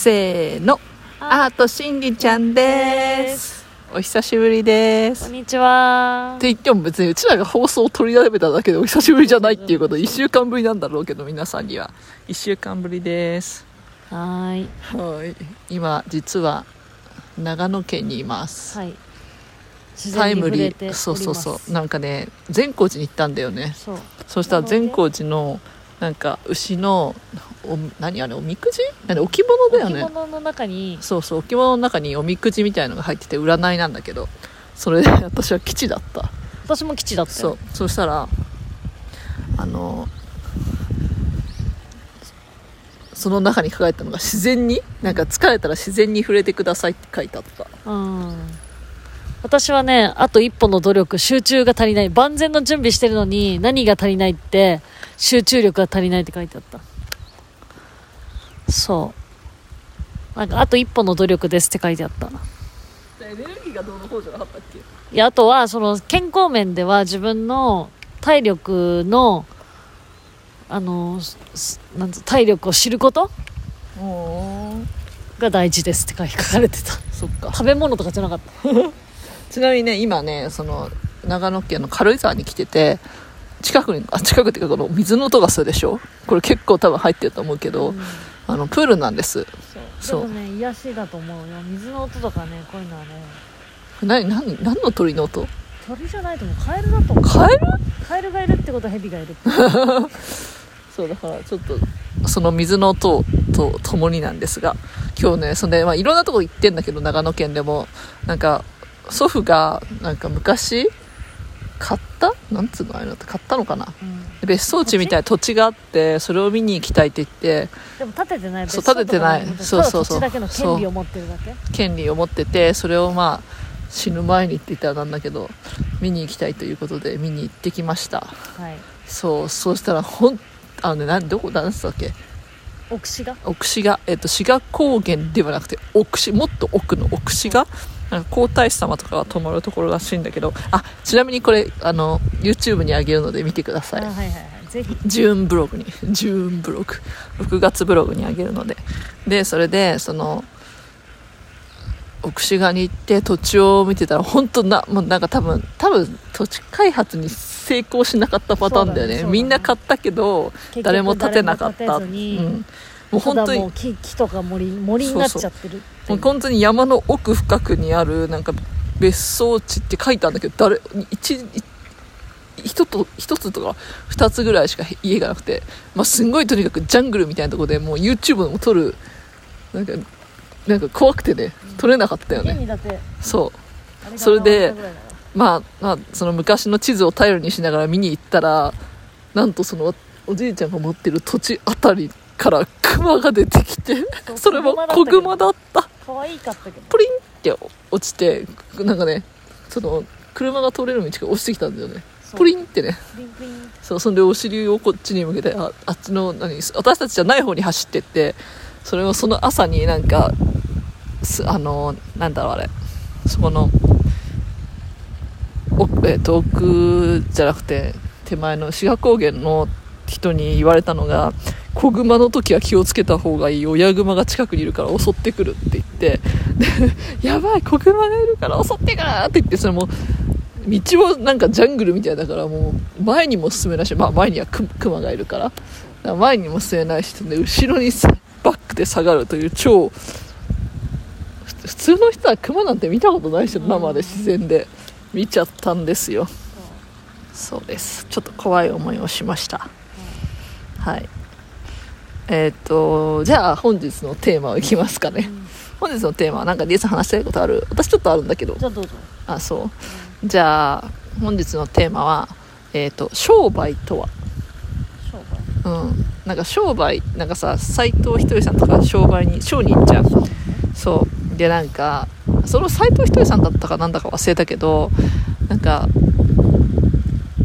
せーの。アートしんりちゃんです。お久しぶりです。こんにちは。って言っても別にうちらが放送を取り並べただけでお久しぶりじゃないっていうこと。1週間ぶりなんだろうけど皆さんには。1週間ぶりです。はーい。はい。今実は長野県にいます、はい。自タイムリー。そうそうそう。なんかね善光寺に行ったんだよね。そう。そしたら善光寺のなんか牛のお何あれおみくじ？何置物だよね。置物の中に。そうそう置物の中におみくじみたいのが入ってて占いなんだけどそれで 私は吉だった。私も基地だったよ。そう。そしたらあのその中に書かれたのが自然に？なんか疲れたら自然に触れてくださいって書いてあった。うん。私はねあと一歩の努力集中が足りない。万全の準備してるのに何が足りないって集中力が足りないって書いてあったそう。なんかあと一歩の努力ですって書いてあった。エネルギーがどうの方じゃなかったっけ？いやあとはその健康面では自分の体力のあのすなんつ体力を知ることが大事ですって書かれてた。そっか。食べ物とかじゃなかった。ちなみにね今ねその長野県の軽井沢に来てて近くにあ近くっていうかこの水の音がするでしょ？これ結構多分入ってると思うけど、うんあのプールなんです。そう。でもね癒しだと思うよ。水の音とかねこういうのはね。何何何の鳥の音？鳥じゃないと思う。カエルだと思う。カエル？カエルがいるってことはヘビがいる。そうだからちょっとその水の音とともになんですが今日ねそんで、まあ、いろんなとこ行ってんだけど長野県でも。なんか祖父がなんか昔買ったなんつうのああいうのって買ったのかな？うん。別荘地みたいな土地があってそれを見に行きたいって言ってでも建ててない。そう建ててない。別そうそうそう。だけの権利を持ってるだけ？権利を持っててそれをまあ死ぬ前にって言ったらなんだけど見に行きたいということで見に行ってきました。はい。そう。そうしたらほんあのねなんどこなんつったっけ？奥志が奥志賀、えっと、志賀高原ではなくて奥志もっと奥の奥志賀？なんか皇太子様とかが泊まるところらしいんだけどあちなみにこれあの YouTube にあげるので見てください。あはいはいはい。ぜひ。ジューンブログにジューンブログ。6月ブログにあげるので。でそれでその奥志賀に行って土地を見てたら本当なもうなんか多分多分土地開発に成功しなかったパターンだよね。ねね。みんな買ったけど誰も建てなかった、うん、もう本当に木木とか森森になっちゃってる。もう本当に山の奥深くにあるなんか別荘地って書いてあるんだけど誰一一と一つとか二つぐらいしか家がなくて、まあ、すんごいとにかくジャングルみたいなところでもう YouTube も撮るなんかなんか怖くてね。撮れなかったよね。そう。それでまあ、まあ、その昔の地図を頼りにしながら見に行ったらなんとそのおじいちゃんが持ってる土地あたりからクマが出てきてそれも子グマだった。ら可愛かったけど。プリンって落ちてなんかねその車が通れる道が落ちてきたんだよね。プリンってね。そうそんでお尻をこっちに向けてああっちの何私たちじゃない方に走ってってそれをその朝になんかすあのなんだろうあれ。そこのおえっと奥じゃなくて手前の志賀高原の人に言われたのが子熊の時は気をつけた方がいい親熊が近くにいるから襲ってくるって言って。でやばい子熊がいるから襲ってくるって言ってそれも道もなんかジャングルみたいだからもう前にも進めないし、まあ、前にはクマがいるから。前にも進めないしで後ろにバックで下がるという超普通の人はクマなんて見たことないでし生で自然で見ちゃったんですよ。そうです。ちょっと怖い思いをしました。はい。えーっとじゃあ本日のテーマをいきますかね。本日のテーマはなんかリエさん話したいことある？私ちょっとあるんだけど。じゃあどうぞ。あそう。じゃあ本日のテーマはえっ、と商売とは？商売。うん。なんか商売なんかさ斎藤ひとりさんとか商売に商に行っちゃうそう。でなんかその斎藤ひとりさんだったかなんだか忘れたけどなんか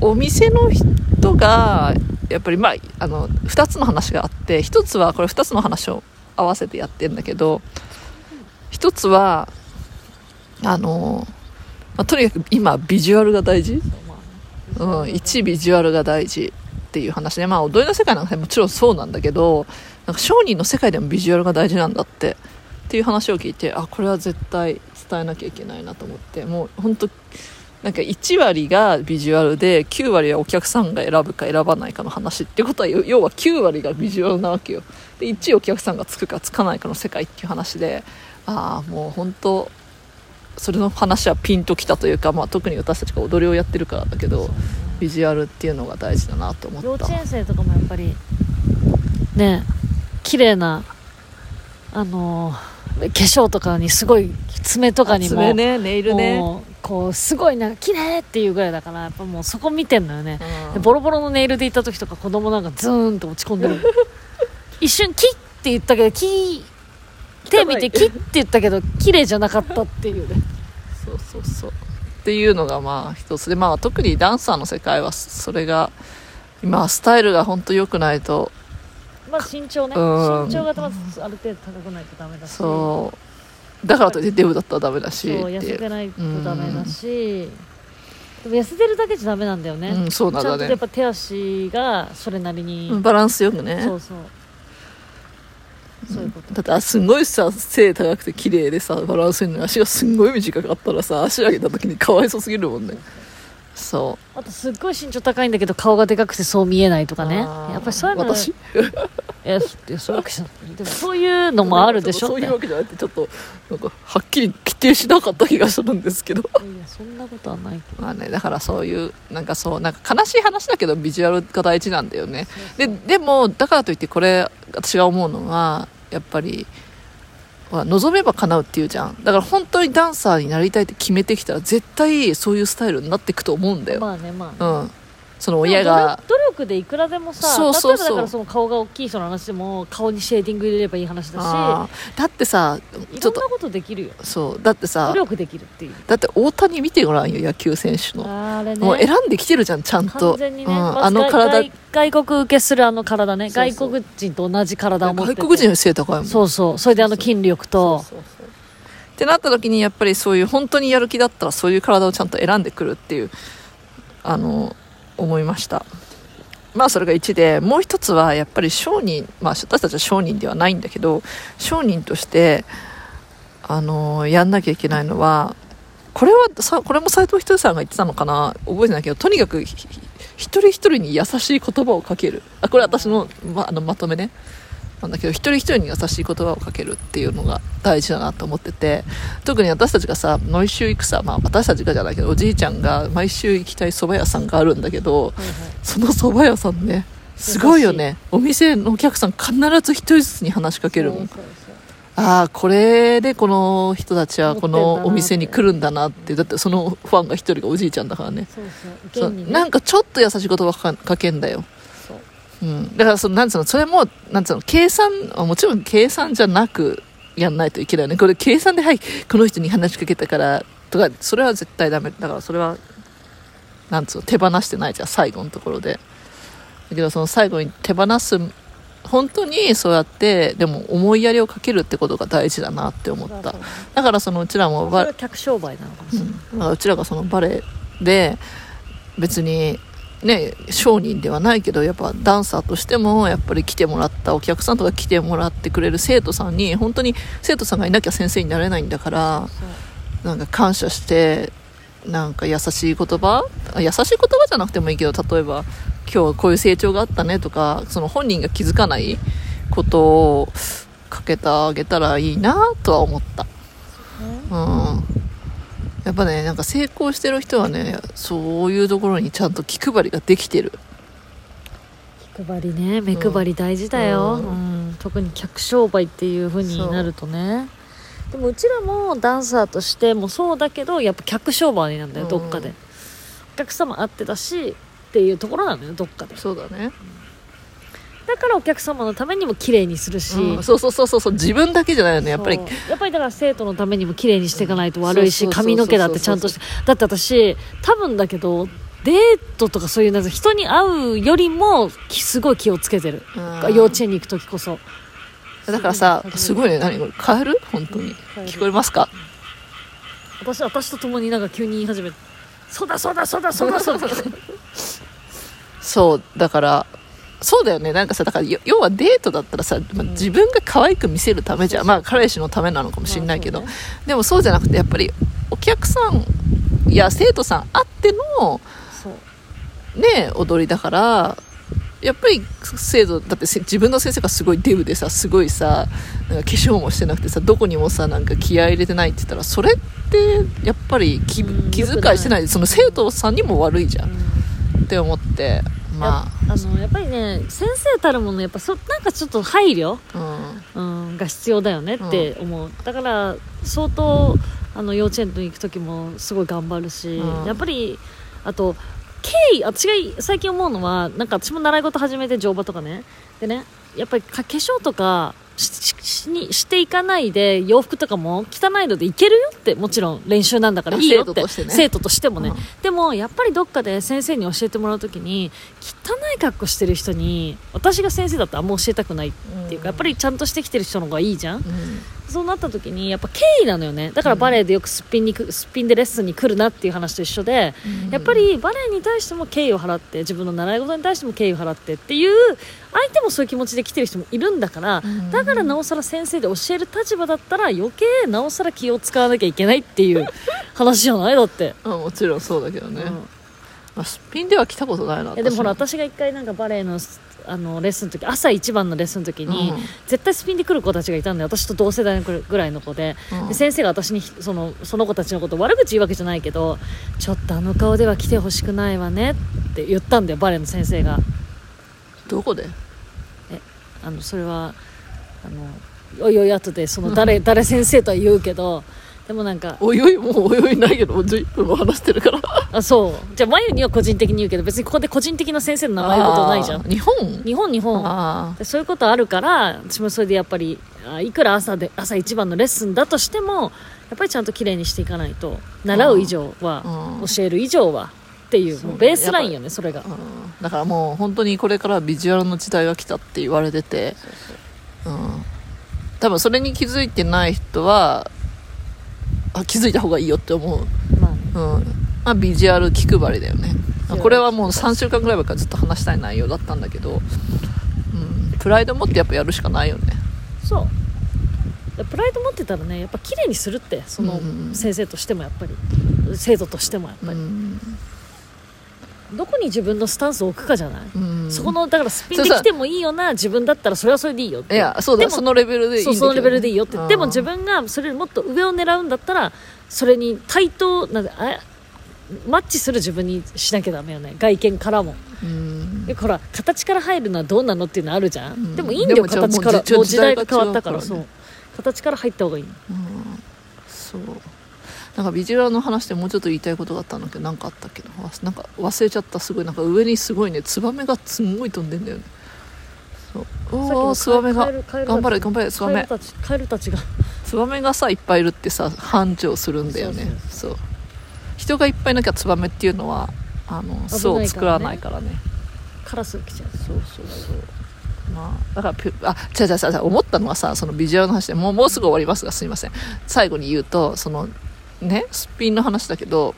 お店の人がやっぱりまああの2つの話があって1つはこれ2つの話を合わせてやってんだけど1つはあの、まあ、とにかく今ビジュアルが大事。うん、一ビジュアルが大事っていう話ね。まあ踊りの世界なんかもちろんそうなんだけどなんか商人の世界でもビジュアルが大事なんだってっていう話を聞いてあこれは絶対伝えなきゃいけないなと思ってもう本当なんか1割がビジュアルで9割はお客さんが選ぶか選ばないかの話ってことは要要は9割がビジュアルなわけよ。で1位お客さんがつくかつかないかの世界っていう話でああもう本当それの話はピンときたというか、まあ、特に私たちが踊りをやってるからだけどビジュアルっていうのが大事だなと思った。幼稚園生とかもやっぱりね綺麗なあのー化粧とかにすごい爪とかにも爪ねネイルねこうすごいなんか綺麗っていうぐらいだからやっぱもうそこ見てんのよね、うん。でボロボロのネイルで行った時とか子供なんかズーンと落ち込んでる。一瞬キッって言ったけどキー手見てキッって言ったけど綺麗じゃなかったっていうね。そうそうそうっていうのがまあ一つでまあ特にダンサーの世界はそれが今はスタイルが本当良くないとまあ身長ねうん身長がまずある程度高くないとダメだしそうだからといってデブだったらダメだしそう痩せてないとダメだしでも痩せてるだけじゃダメなんだよね、うんそうなんちゃんとやっぱ手足がそれなりに、バランスよくね。そうそう。そういうこと、だってあすんごいさ背高くて綺麗でさバランスいいのに足がすんごい短かったらさ足上げた時にかわいそうすぎるもんねそあとすっごい身長高いんだけど顔がでかくてそう見えないとうかね。やっぱりそういうの私？いやいやそういうわけじゃないでもそういうのもあるでしょそういうわけじゃなくてちょっとなんかはっきり規定しなかった気がするんですけど。いやそんなことはないけど。まあね、だからそういうなんかそうなんか悲しい話だけどビジュアルが大事なんだよねででもだからといってこれ私が思うのはやっぱりほら望めば叶うっていうじゃん。だから本当にダンサーになりたいって決めてきたら絶対そういうスタイルになっていくと思うんだよ、まあねまあね、うんその親が。努力でいくらでもさそうそうそう。例えばだからその顔が大きい人の話でも顔にシェーディング入れればいい話だあー。だってさちょっと。しいろんなことできるよ。そう。だってさ努力できるっていう。だって大谷見てごらんよ野球選手の、あれね。もう選んできてるじゃんちゃんと。完全にね、うん、あの体。外外国受けするあの体ね。外国人と同じ体を持って。て外国人より背高いもん。そうそう。それであの筋力と。ってなった時にやっぱりそういう本当にやる気だったらそういう体をちゃんと選んでくるっていう。あの思いました。まあそれが1でもう1つはやっぱり商人まあ私たちは商人ではないんだけど商人としてあのやんなきゃいけないのはこれはさこれも斎藤ひとりさんが言ってたのかな覚えてないけどとにかく一人一人に優しい言葉をかける。あこれ私の,、まあのまとめね。なんだけど一人一人に優しい言葉をかけるっていうのが大事だなと思ってて特に私たちがさ毎週行くさ、まあ、私たちがじゃないけどおじいちゃんが毎週行きたい蕎麦屋さんがあるんだけどその蕎麦屋さんねすごいよね。お店のお客さん必ず一人ずつに話しかけるもん。そうそうそう。ああこれでこの人たちはこのお店に来るんだなって。だってそのファンが一人がおじいちゃんだからね。そうなんかちょっと優しい言葉かかけんだよ。そううん、だからそのなんつうのそれもなんつうの計算あもちろん計算じゃなくやんないといけないよねこれ計算ではいこの人に話しかけたからとかそれは絶対ダメだからそれはなんつうの手放してないじゃん最後のところで。だけどその最後に手放す本当にそうやってでも思いやりをかけるってことが大事だなって思った。だからそのうちらもバそれは客商売なのかもしれない、うん、うちらがそのバレエで別にね商人ではないけどやっぱダンサーとしてもやっぱり来てもらったお客さんとか来てもらってくれる生徒さんに本当に生徒さんがいなきゃ先生になれないんだからなんか感謝してなんか優しい言葉あ優しい言葉じゃなくてもいいけど例えば今日こういう成長があったねとかその本人が気づかないことをかけてあげたらいいなとは思った。うん、やっぱねなんか成功してる人はねそういうところにちゃんと気配りができてる。気配りね目配り大事だよ、ううん。特に客商売っていう風になるとね。でもうちらもダンサーとしてもそうだけどやっぱ客商売なんだよ、うん。どっかで。お客様あってだしっていうところなのよどっかで。そうだね、だからお客様のためにも綺麗にするし、うん。そうそうそうそうそう。自分だけじゃないよねやっぱり。やっぱりだから生徒のためにも綺麗にしていかないと悪いし髪の毛だってちゃんとして。だって私多分だけどデートとかそういうなんか人に会うよりもきすごい気をつけてる、うん。幼稚園に行く時こそ。だからさすごいね。何これカエル？本当に。聞こえますか？私私と共になんか急に言い始めて。そうだそうだそうだそうだそうだ。そうだからそうだよね。なんかさだからよ要はデートだったらさ、まあうん。自分が可愛く見せるためじゃん、まあ彼氏のためなのかもしれないけど、まあそうでもそうじゃなくてやっぱりお客さんや生徒さんあってのね踊りだからやっぱり生徒だってせ自分の先生がすごいデブでさすごいさなんか化粧もしてなくてさどこにもさなんか気合い入れてないって言ったらそれってやっぱり気うん気遣いしてない。その生徒さんにも悪いじゃん。うん。って思ってまやあのやっぱりね先生たるものやっぱそなんかちょっと配慮、あうん。うん、が必要だよねって思う、だから相当あの幼稚園に行く時もすごい頑張るし、うん。やっぱりあと経緯私が最近思うのはなんか私も習い事始めて乗馬とかね。でねやっぱりか化粧とかにしていかないで洋服とかも汚いのでいけるよってもちろん練習なんだからいいよって。生徒としてね。生徒としてもね、うん。でもやっぱりどっかで先生に教えてもらう時に汚い格好してる人に私が先生だったらあんま教えたくないっていうか、やっぱりちゃんとしてきてる人の方がいいじゃん。うんそうなった時にやっぱ経緯なのよね。だからバレエでよくすっぴんにくすっぴんでレッスンに来るなっていう話と一緒で、うん。やっぱりバレエに対しても敬意を払って自分の習い事に対しても敬意を払ってっていう相手もそういう気持ちで来てる人もいるんだから、うん。だからなおさら先生で教える立場だったら余計なおさら気を使わなきゃいけないっていう話じゃない？だって。うんもちろんそうだけどね、うん。まあ、すっぴんでは来たことないなえでもほら私私が一回なんかバレエのあのレッスンの時朝一番のレッスンの時に、うん。絶対スピンで来る子たちがいたんで私と同世代のぐらいの子で,、うん。で先生が私にそのその子たちのこと悪口言うわけじゃないけどちょっとあの顔では来てほしくないわねって言ったんだよバレエの先生が。どこで？あのそれはあのおいおい後でその誰誰先生とは言うけどでもなんかおいおいもうおいおいないけどもう11分も話してるから。あそう。じゃあ眉には個人的に言うけど別にここで個人的な先生の名前言うことないじゃん。日本？日本日本。そういうことあるから私もそれでやっぱりあいくら朝で朝一番のレッスンだとしてもやっぱりちゃんと綺麗にしていかないと習う以上はうん。教える以上はっていうそうね。もうベースラインよねそれが。だからもう本当にこれからビジュアルの時代が来たって言われててうん。多分それに気づいてない人はあ気づいた方がいいよって思う。まあね。うん。まあ、ビジュアル気配りだよね。これはもう3週間ぐらい前からずっと話したい内容だったんだけど、うん、プライド持ってやっぱやるしかないよね。そう。でプライド持ってたらねやっぱ綺麗にするってそのうん。先生としてもやっぱり。生徒としてもやっぱり、うん、どこに自分のスタンスを置くかじゃない、うん。そこのだからスピンで来てもいいよな自分だったらそれはそれでいいよって。いやそうでもだそのレベルでいいんだけど。そのレベルでいいよって。うん。でも自分がそれよりもっと上を狙うんだったらそれに対等なあマッチする自分にしなきゃダメよね。外見からも。うん。でほら形から入るのはどうなのっていうのあるじゃん、うん。でもいいんだよ形から。もう時代が変わったからそう。形から入った方がいいそうなんかビジュアルの話でもうちょっと言いたいことがあったんだけど何かあったっけどわなんか忘れちゃった。すごいなんか上にすごいね。ツバメがすんごい飛んでんだよね。そう。おおツバメが。頑張れ頑張れツバメ。カエルたちが。ツバメがさいっぱいいるってさ繁盛するんだよね。そう人がいっぱいいなきゃツバメっていうのはあの巣を作らないからね。カラスが来ちゃう。そうそうそう。まあだからあ違う違う違う。思ったのはさそのビジュアルの話でもうもうすぐ終わりますがすいません。最後に言うとそのねすっぴんの話だけど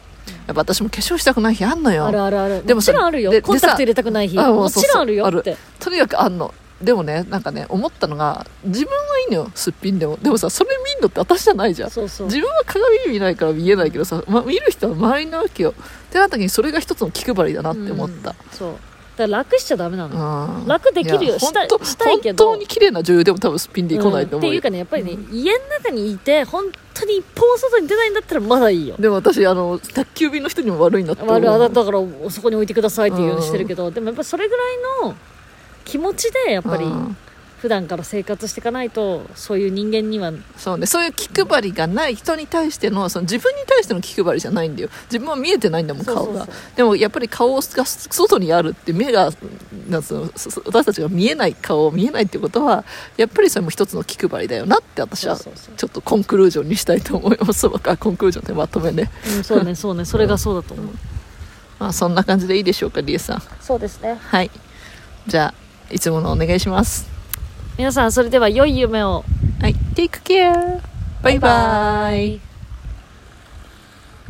やっぱ私も化粧したくない日あんのよ。あるあるある。でもさもちろんあるよ。でコンタクト入れたくない日。もちろんあるよある。ってとにかくあんのでもねなんかね思ったのが自分はいいのよすっぴんでも。でもさそれ見んのって私じゃないじゃん。そうそう。自分は鏡見ないから見えないけどさ、ま、見る人は周りなわけよ。ってなった時にそれが一つの気配りだなって思った、うんそうだから楽しちゃダメなの。うん楽できるよ。やしたしたいけど。本当に綺麗な女優でも多分すっぴんでいかないと思う。よ、ん。っていうかねやっぱりね、家の中にいて本当に一歩も外に出ないんだったらまだいいよ。でも私あの宅急便の人にも悪いなって悪いあだだからそこに置いてくださいっていうようにしてるけど、でもやっぱりそれぐらいの気持ちでやっぱりうん普段から生活していかないとそういう人間には。そうね。そういう気配りがない人に対してのその自分に対しての気配りじゃないんだよ。自分は見えてないんだもん顔がそうそう。そうでもやっぱり顔が外にあるって目がなんつうのそそ私たちが見えない顔を見えないってことはやっぱりそれも一つの気配りだよなって私はちそうそうそう。ょっとコンクルージョンにしたいと思います。わかコンクルージョンってまとめね、うん、そうねそうね。それがそうだと思う、まあ、そんな感じでいいでしょうかリエさん。そうですね。はい。じゃあいつものお願いします皆さんそれでは良い夢を。はい。Take care. バイバイ